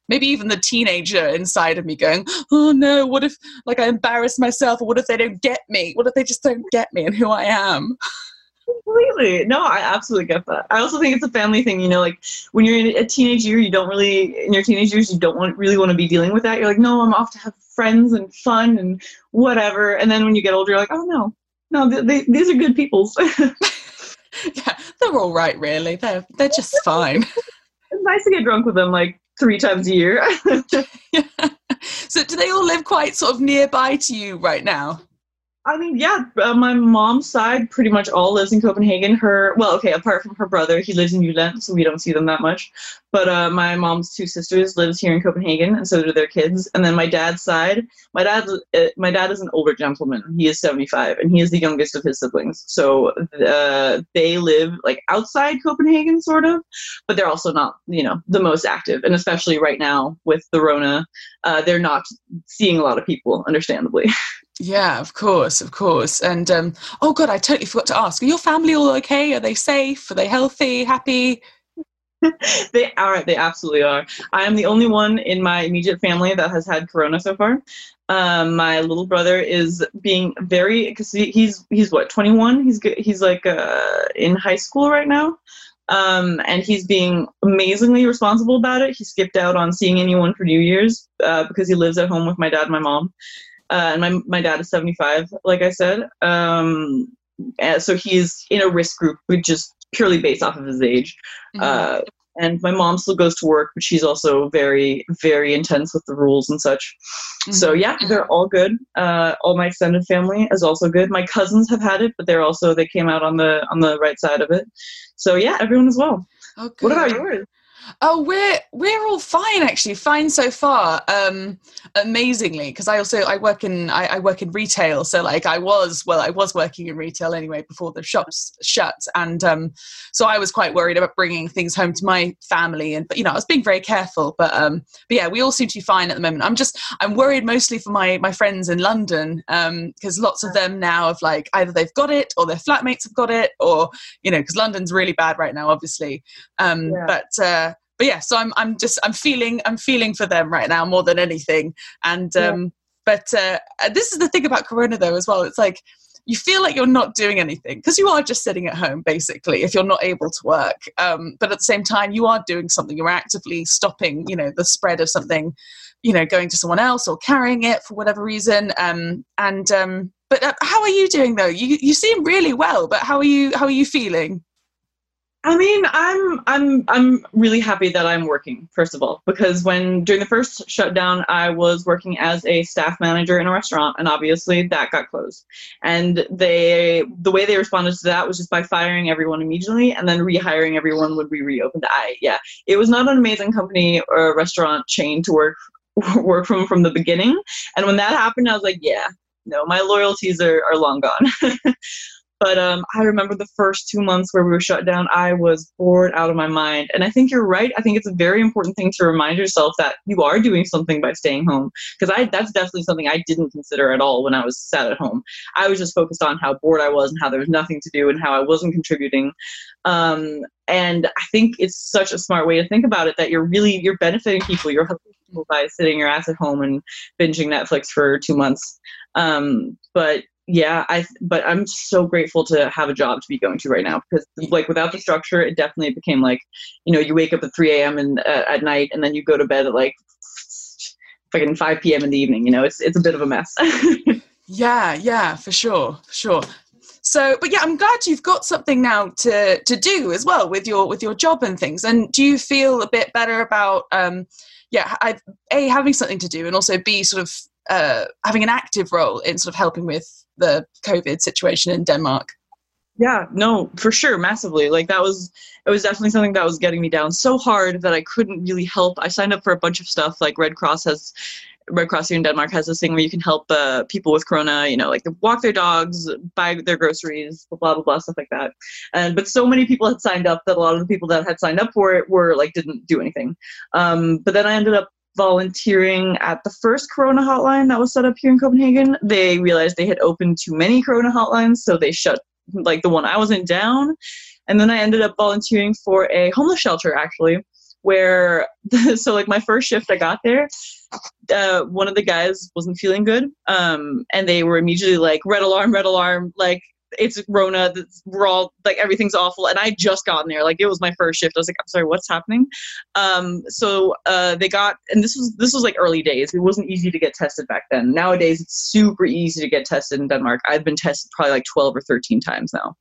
maybe even the teenager inside of me going, oh no, what if like I embarrass myself, or what if they don't get me? What if they just don't get me and who I am? Completely. No, I absolutely get that. I also think it's a family thing. You know, like when you're in a teenage year, you don't really in your teenage years you don't want really want to be dealing with that. You're like, no, I'm off to have friends and fun and whatever. And then when you get older, you're like, oh no, no, they, they, these are good people. <laughs> yeah, they're all right, really. They're they're just <laughs> fine. It's nice to get drunk with them like three times a year. <laughs> yeah. So, do they all live quite sort of nearby to you right now? I mean, yeah, uh, my mom's side pretty much all lives in Copenhagen. Her, well, okay, apart from her brother, he lives in Jylland, so we don't see them that much. But uh, my mom's two sisters lives here in Copenhagen, and so do their kids. And then my dad's side, my dad, uh, my dad is an older gentleman. He is seventy five, and he is the youngest of his siblings. So uh, they live like outside Copenhagen, sort of, but they're also not, you know, the most active. And especially right now with the Rona, uh, they're not seeing a lot of people, understandably. <laughs> Yeah, of course, of course. And um, oh god, I totally forgot to ask: Are your family all okay? Are they safe? Are they healthy? Happy? <laughs> they are. They absolutely are. I am the only one in my immediate family that has had corona so far. Um, my little brother is being very because he, he's he's what 21. He's he's like uh, in high school right now. Um, and he's being amazingly responsible about it. He skipped out on seeing anyone for New Year's uh, because he lives at home with my dad and my mom uh, and my my dad is 75, like I said. Um, so he's in a risk group, which is purely based off of his age. Mm-hmm. Uh, and my mom still goes to work, but she's also very, very intense with the rules and such. Mm-hmm. So yeah, they're all good. Uh, all my extended family is also good. My cousins have had it, but they're also they came out on the on the right side of it. So yeah, everyone as well. Oh, what about yours? Oh, we're we're all fine actually, fine so far. Um, amazingly, because I also I work in I, I, work in retail, so like I was well I was working in retail anyway before the shops shut, and um, so I was quite worried about bringing things home to my family, and but you know I was being very careful, but um, but yeah, we all seem to be fine at the moment. I'm just I'm worried mostly for my my friends in London, because um, lots of them now have like either they've got it or their flatmates have got it, or you know because London's really bad right now, obviously. Um, yeah. But uh, but yeah, so I'm I'm just I'm feeling I'm feeling for them right now more than anything. And um, yeah. but uh, this is the thing about Corona though as well. It's like you feel like you're not doing anything because you are just sitting at home basically if you're not able to work. Um, but at the same time, you are doing something. You're actively stopping, you know, the spread of something, you know, going to someone else or carrying it for whatever reason. Um, and um, but uh, how are you doing though? You you seem really well, but how are you how are you feeling? I mean, I'm I'm I'm really happy that I'm working first of all because when during the first shutdown I was working as a staff manager in a restaurant and obviously that got closed. And they the way they responded to that was just by firing everyone immediately and then rehiring everyone when we reopened. I yeah, it was not an amazing company or restaurant chain to work <laughs> work from from the beginning. And when that happened I was like, yeah, no, my loyalties are are long gone. <laughs> But um, I remember the first two months where we were shut down, I was bored out of my mind. And I think you're right. I think it's a very important thing to remind yourself that you are doing something by staying home. Because I that's definitely something I didn't consider at all when I was sat at home. I was just focused on how bored I was and how there was nothing to do and how I wasn't contributing. Um, and I think it's such a smart way to think about it that you're really you're benefiting people. You're helping people by sitting your ass at home and binging Netflix for two months. Um, but yeah i but i'm so grateful to have a job to be going to right now because like without the structure it definitely became like you know you wake up at 3 a.m and uh, at night and then you go to bed at like fucking 5 p.m in the evening you know? It's it's a bit of a mess. <laughs> Yeah yeah for sure for sure. So but yeah i'm glad you've got something now to to do as well with your with your job and things. And do you feel a bit better about um yeah i a having something to do and also b sort of uh, having an active role in sort of helping with the COVID situation in Denmark. Yeah, no, for sure, massively. Like that was it was definitely something that was getting me down so hard that I couldn't really help. I signed up for a bunch of stuff like Red Cross has Red Cross here in Denmark has this thing where you can help uh, people with Corona, you know, like walk their dogs, buy their groceries, blah blah blah, stuff like that. And but so many people had signed up that a lot of the people that had signed up for it were like didn't do anything. Um, but then I ended up volunteering at the first Corona hotline that was set up here in Copenhagen. They realized they had opened too many Corona hotlines, so they shut like the one I was in down. And then I ended up volunteering for a homeless shelter actually, where <laughs> so like my first shift I got there, uh, one of the guys wasn't feeling good, um, and they were immediately like red alarm, red alarm, like it's Rona. We're all like everything's awful, and I just gotten there. Like it was my first shift. I was like, I'm sorry, what's happening? Um, so uh, they got, and this was this was like early days. It wasn't easy to get tested back then. Nowadays, it's super easy to get tested in Denmark. I've been tested probably like 12 or 13 times now.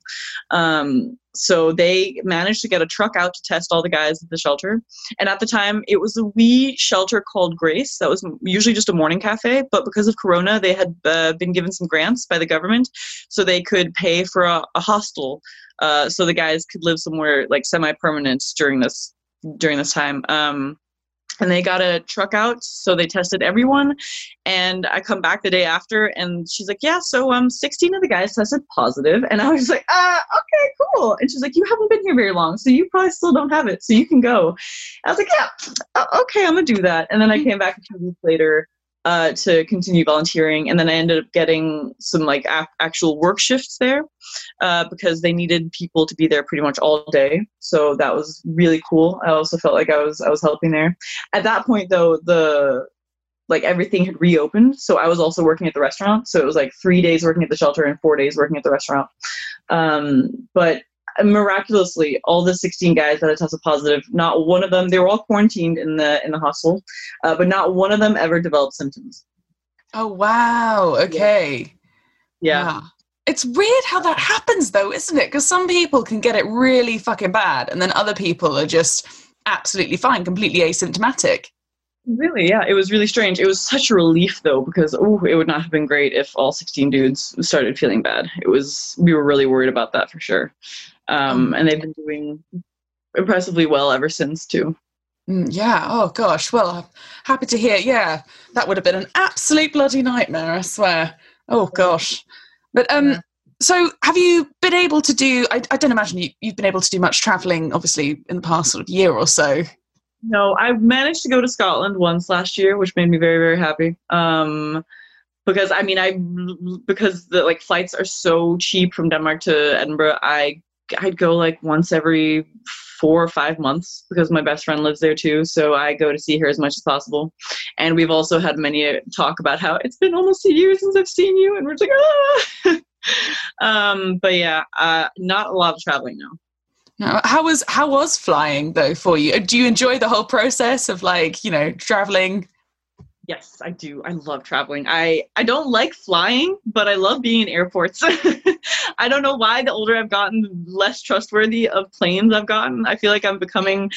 Um, so they managed to get a truck out to test all the guys at the shelter. And at the time, it was a wee shelter called Grace. That was usually just a morning cafe, but because of Corona, they had uh, been given some grants by the government, so they could pay for a, a hostel, uh, so the guys could live somewhere like semi-permanent during this during this time. Um, and they got a truck out so they tested everyone and i come back the day after and she's like yeah so um 16 of the guys tested positive and i was like ah okay cool and she's like you haven't been here very long so you probably still don't have it so you can go. I was like yeah okay i'm gonna do that and then i came back a few weeks later uh, to continue volunteering. And then I ended up getting some like a- actual work shifts there uh, because they needed people to be there pretty much all day. So that was really cool. I also felt like I was I was helping there. At that point, though, the like everything had reopened, so I was also working at the restaurant. So it was like three days working at the shelter and four days working at the restaurant. Um, but miraculously all the 16 guys that had tested positive not one of them they were all quarantined in the in the hostel uh, but not one of them ever developed symptoms oh wow okay yeah, yeah. It's weird how that happens though, isn't it? Because some people can get it really fucking bad and then other people are just absolutely fine, completely asymptomatic. Really, yeah, it was really strange. It was such a relief though, because oh, it would not have been great if all 16 dudes started feeling bad. It was we were really worried about that for sure um, and they've been doing impressively well ever since too. Mm, yeah. Oh gosh. Well, I'm happy to hear. Yeah, that would have been an absolute bloody nightmare. I swear. Oh gosh. But um, so have you been able to do? I, I don't imagine you, you've been able to do much traveling, obviously, in the past sort of year or so. No, I managed to go to Scotland once last year, which made me very very happy. Um, because I mean I because the like flights are so cheap from Denmark to Edinburgh, I I'd go like once every four or five months because my best friend lives there too. So I go to see her as much as possible. And we've also had many talk about how it's been almost a year since I've seen you, and we're just like, ah. <laughs> um, but yeah, uh, not a lot of traveling now. No, how was how was flying though for you? Do you enjoy the whole process of like you know traveling Yes, I do. I love traveling. I I don't like flying, but I love being in airports. <laughs> I don't know why the older I've gotten, less trustworthy of planes I've gotten. I feel like I'm becoming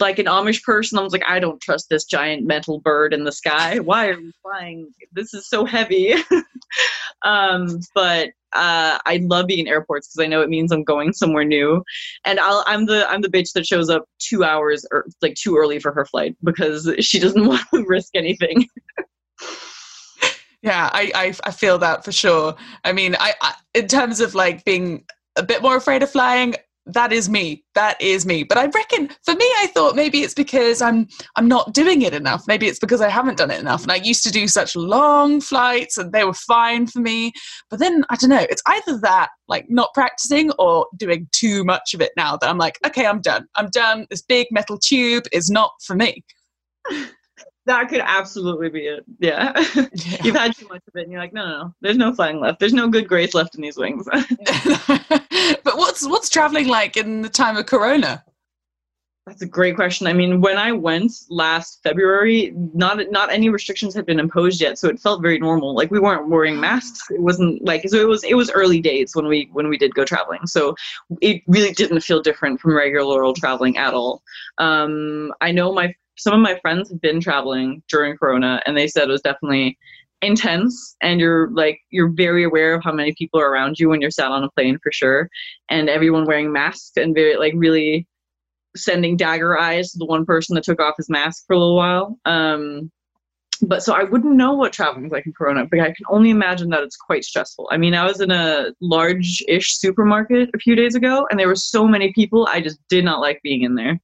like an Amish person. I was like, I don't trust this giant metal bird in the sky. Why are we flying? This is so heavy. <laughs> um, but uh, I love being in airports because I know it means I'm going somewhere new, and I'll, I'm the I'm the bitch that shows up two hours or like too early for her flight because she doesn't <laughs> want to risk anything. <laughs> yeah, I, I, I feel that for sure. I mean, I, I in terms of like being a bit more afraid of flying, that is me. That is me. But i reckon for me i thought maybe it's because i'm i'm not doing it enough. Maybe it's because i haven't done it enough. And i used to do such long flights and they were fine for me. But then i don't know it's either that like not practicing or doing too much of it now that i'm like okay i'm done. I'm done. This big metal tube is not for me <laughs> that could absolutely be it. Yeah. yeah. You've had too much of it and you're like, no, no, no, there's no flying left. There's no good grace left in these wings. <laughs> but what's what's traveling like in the time of corona? That's a great question. I mean, when I went last February, not not any restrictions had been imposed yet, so it felt very normal. Like we weren't wearing masks. It wasn't like so. It was it was early days when we when we did go traveling, so it really didn't feel different from regular traveling at all. Um, I know my some of my friends have been traveling during corona and they said it was definitely intense and you're like you're very aware of how many people are around you when you're sat on a plane for sure and everyone wearing masks and very like really sending dagger eyes to the one person that took off his mask for a little while um but so I wouldn't know what traveling is like in Corona, but I can only imagine that it's quite stressful. I mean, I was in a large-ish supermarket a few days ago, and there were so many people. I just did not like being in there.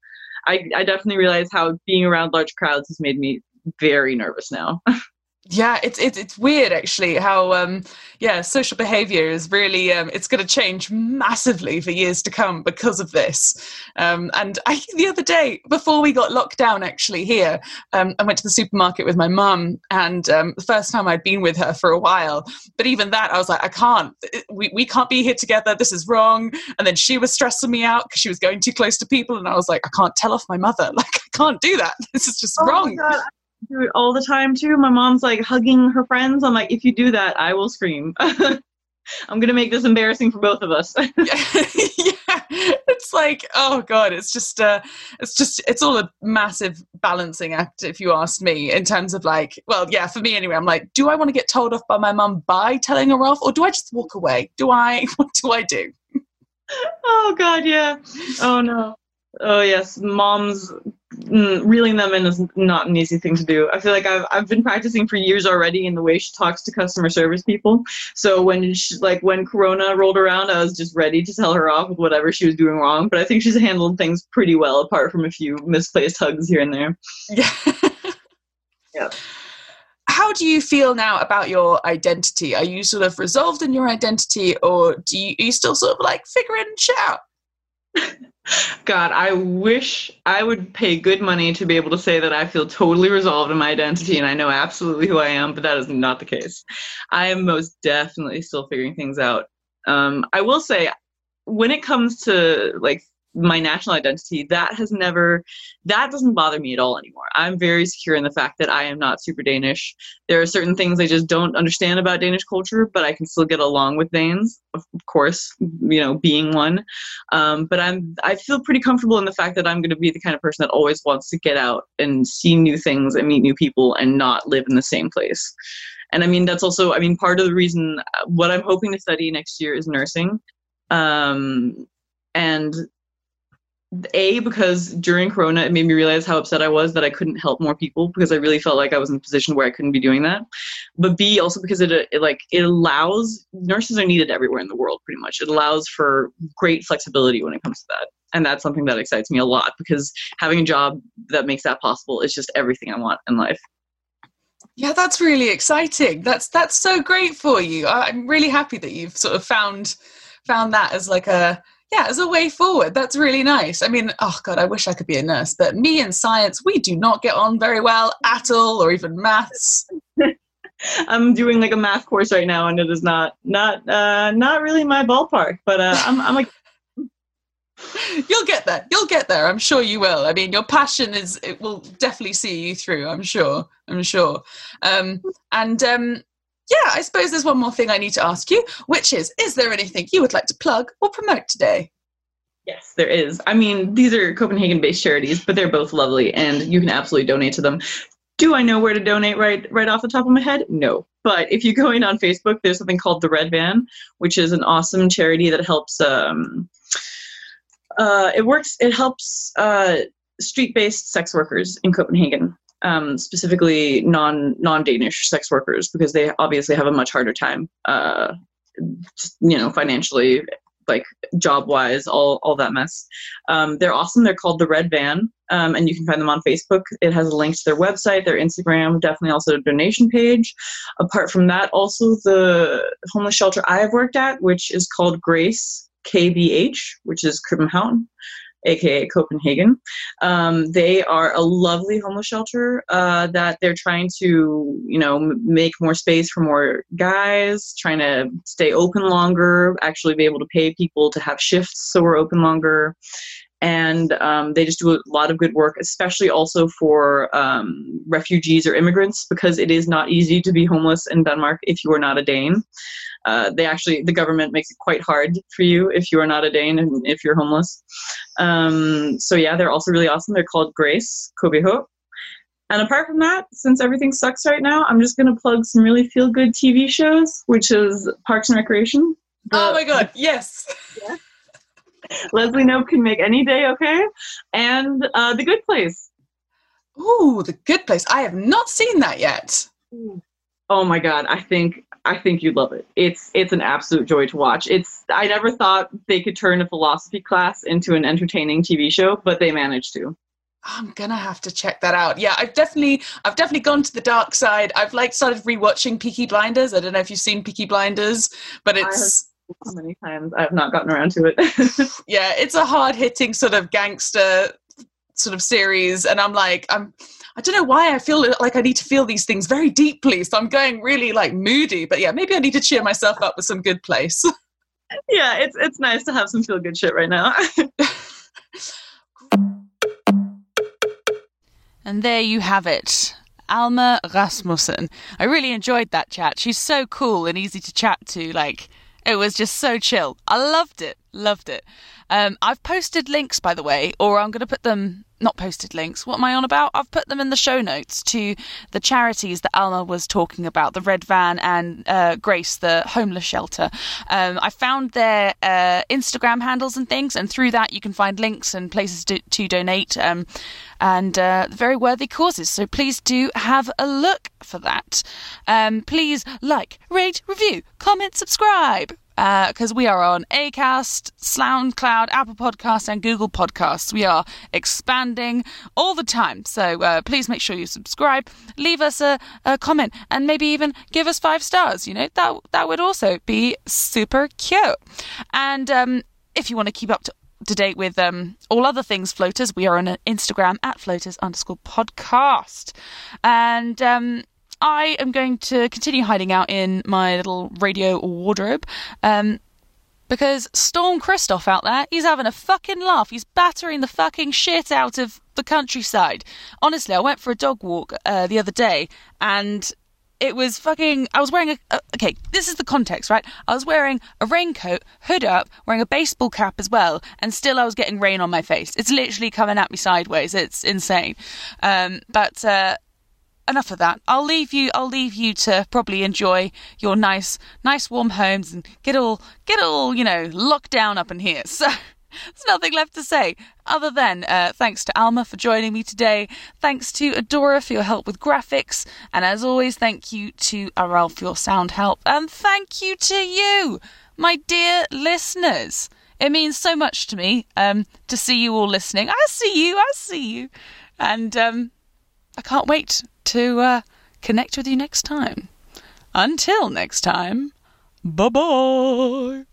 I, I definitely realize how being around large crowds has made me very nervous now. <laughs> yeah it's it's it's weird actually how um yeah social behavior is really um it's going to change massively for years to come because of this. Um and i the other day before we got locked down actually here um i went to the supermarket with my mum and um the first time i'd been with her for a while. But even that i was like i can't we, we can't be here together this is wrong. And then she was stressing me out because she was going too close to people and i was like i can't tell off my mother <laughs> like i can't do that <laughs> this is just oh wrong do it all the time too. My mom's like hugging her friends. I'm like, if you do that, I will scream. <laughs> I'm gonna make this embarrassing for both of us. <laughs> <laughs> yeah, it's like, oh god, it's just, uh, it's just, it's all a massive balancing act, if you ask me. In terms of like, well, yeah, for me anyway, I'm like, do I want to get told off by my mum by telling her off, or do I just walk away? Do I? What do I do? oh god, yeah. Oh no. Oh yes, moms mm, reeling them in is not an easy thing to do. I feel like I've I've been practicing for years already in the way she talks to customer service people. So when she, like when Corona rolled around, I was just ready to tell her off with whatever she was doing wrong. But I think she's handled things pretty well, apart from a few misplaced hugs here and there. Yeah. <laughs> yeah. How do you feel now about your identity? Are you sort of resolved in your identity, or do you, are you still sort of like figuring shit out? <laughs> God, I wish I would pay good money to be able to say that I feel totally resolved in my identity and I know absolutely who I am, but that is not the case. I am most definitely still figuring things out. Um, I will say, when it comes to like my national identity that has never that doesn't bother me at all anymore. I'm very secure in the fact that i am not super danish. There are certain things i just don't understand about danish culture but i can still get along with danes of course you know being one. Um, but i'm i feel pretty comfortable in the fact that i'm going to be the kind of person that always wants to get out and see new things and meet new people and not live in the same place. And i mean that's also i mean part of the reason uh, what i'm hoping to study next year is nursing. Um, and a because during corona it made me realize how upset i was that i couldn't help more people because i really felt like i was in a position where i couldn't be doing that. But b also because it, it like it allows nurses are needed everywhere in the world pretty much. It allows for great flexibility when it comes to that. And that's something that excites me a lot because having a job that makes that possible is just everything i want in life. Yeah that's really exciting. That's that's so great for you. I'm really happy that you've sort of found found that as like a yeah, as a way forward. That's really nice. I mean, oh God, I wish I could be a nurse, but me and science, we do not get on very well at all, or even maths. <laughs> I'm doing like a math course right now, and it is not not uh, not really my ballpark. But uh, I'm I'm like. <laughs> You'll get there. You'll get there. I'm sure you will. I mean, your passion is it will definitely see you through. I'm sure. I'm sure. Um, and um, yeah, I suppose there's one more thing I need to ask you, which is Is there anything you would like to plug or promote today? Yes, there is. I mean, these are Copenhagen based charities, but they're both lovely and you can absolutely donate to them. Do I know where to donate right right off the top of my head? No. But if you go in on Facebook, there's something called the Red Van, which is an awesome charity that helps um, uh, it works it helps uh, street-based sex workers in Copenhagen um, specifically non non Danish sex workers because they obviously have a much harder time, uh, you know, financially, like job wise, all all that mess. Um, they're awesome. They're called the Red Van, um, and you can find them on Facebook. It has a link to their website, their Instagram, definitely also a donation page. Apart from that, also the homeless shelter I have worked at, which is called Grace KBH, which is København aka Copenhagen. Um, they are a lovely homeless shelter uh, that they're trying to, you know, make more space for more guys, trying to stay open longer, actually be able to pay people to have shifts so we're open longer. And um, they just do a lot of good work, especially also for um, refugees or immigrants, because it is not easy to be homeless in Denmark if you are not a Dane. Uh, they actually the government makes it quite hard for you if you are not a Dane and if you're homeless. Um, so yeah, they're also really awesome. They're called Grace KBH. And apart from that, since everything sucks right now, I'm just gonna plug some really feel good TV shows, which is Parks and Recreation. The, oh my god, yes. Yeah. <laughs> Leslie Knope can make any day okay, and uh, The Good Place. Ooh, The Good Place. I have not seen that yet. Oh my god, I think I think you'd love it. It's it's an absolute joy to watch. It's I never thought they could turn a philosophy class into an entertaining TV show, but they managed to. I'm gonna have to check that out. Yeah, I've definitely, I've definitely gone to the dark side. I've like started rewatching Peaky Blinders. I don't know if you've seen Peaky Blinders, but it's so many times I have not gotten around to it. <laughs> yeah, it's a hard hitting sort of gangster sort of series, and I'm like, I'm. I don't know why I feel like I need to feel these things very deeply. So I'm going really like moody. But yeah, maybe I need to cheer myself up with some good place. <laughs> yeah, it's it's nice to have some feel good shit right now. <laughs> and there you have it. Alma Rasmussen. I really enjoyed that chat. She's so cool and easy to chat to. Like, it was just so chill. I loved it. Loved it. Um, I've posted links, by the way, or I'm going to put them, not posted links. What am I on about? I've put them in the show notes to the charities that Alma was talking about the Red Van and uh, Grace, the homeless shelter. Um, I found their uh, Instagram handles and things, and through that, you can find links and places to, to donate um, and uh, very worthy causes. So please do have a look for that. Um, please like, rate, review, comment, subscribe because uh, we are on Acast, SoundCloud, Apple Podcasts, and Google Podcasts. We are expanding all the time, so uh, please make sure you subscribe, leave us a, a, comment, and maybe even give us five stars. You know that that would also be super cute. And um, if you want to keep up to to date with um, all other things floaters, we are on Instagram at floaters underscore podcast. And um, I am going to continue hiding out in my little radio wardrobe. Um, because Storm Christoph out there, he's having a fucking laugh. He's battering the fucking shit out of the countryside. Honestly, I went for a dog walk uh, the other day and it was fucking. I was wearing a, a. Okay, this is the context, right? I was wearing a raincoat, hood up, wearing a baseball cap as well, and still I was getting rain on my face. It's literally coming at me sideways. It's insane. Um, but uh, enough of that. I'll leave you. I'll leave you to probably enjoy your nice, nice warm homes and get all, get all, you know, locked down up in here. <laughs> So. There's nothing left to say other than uh, thanks to Alma for joining me today. Thanks to Adora for your help with graphics. And as always, thank you to Aral for your sound help. And thank you to you, my dear listeners. It means so much to me um, to see you all listening. I see you. I see you. And um, I can't wait to uh, connect with you next time. Until next time, bye bye.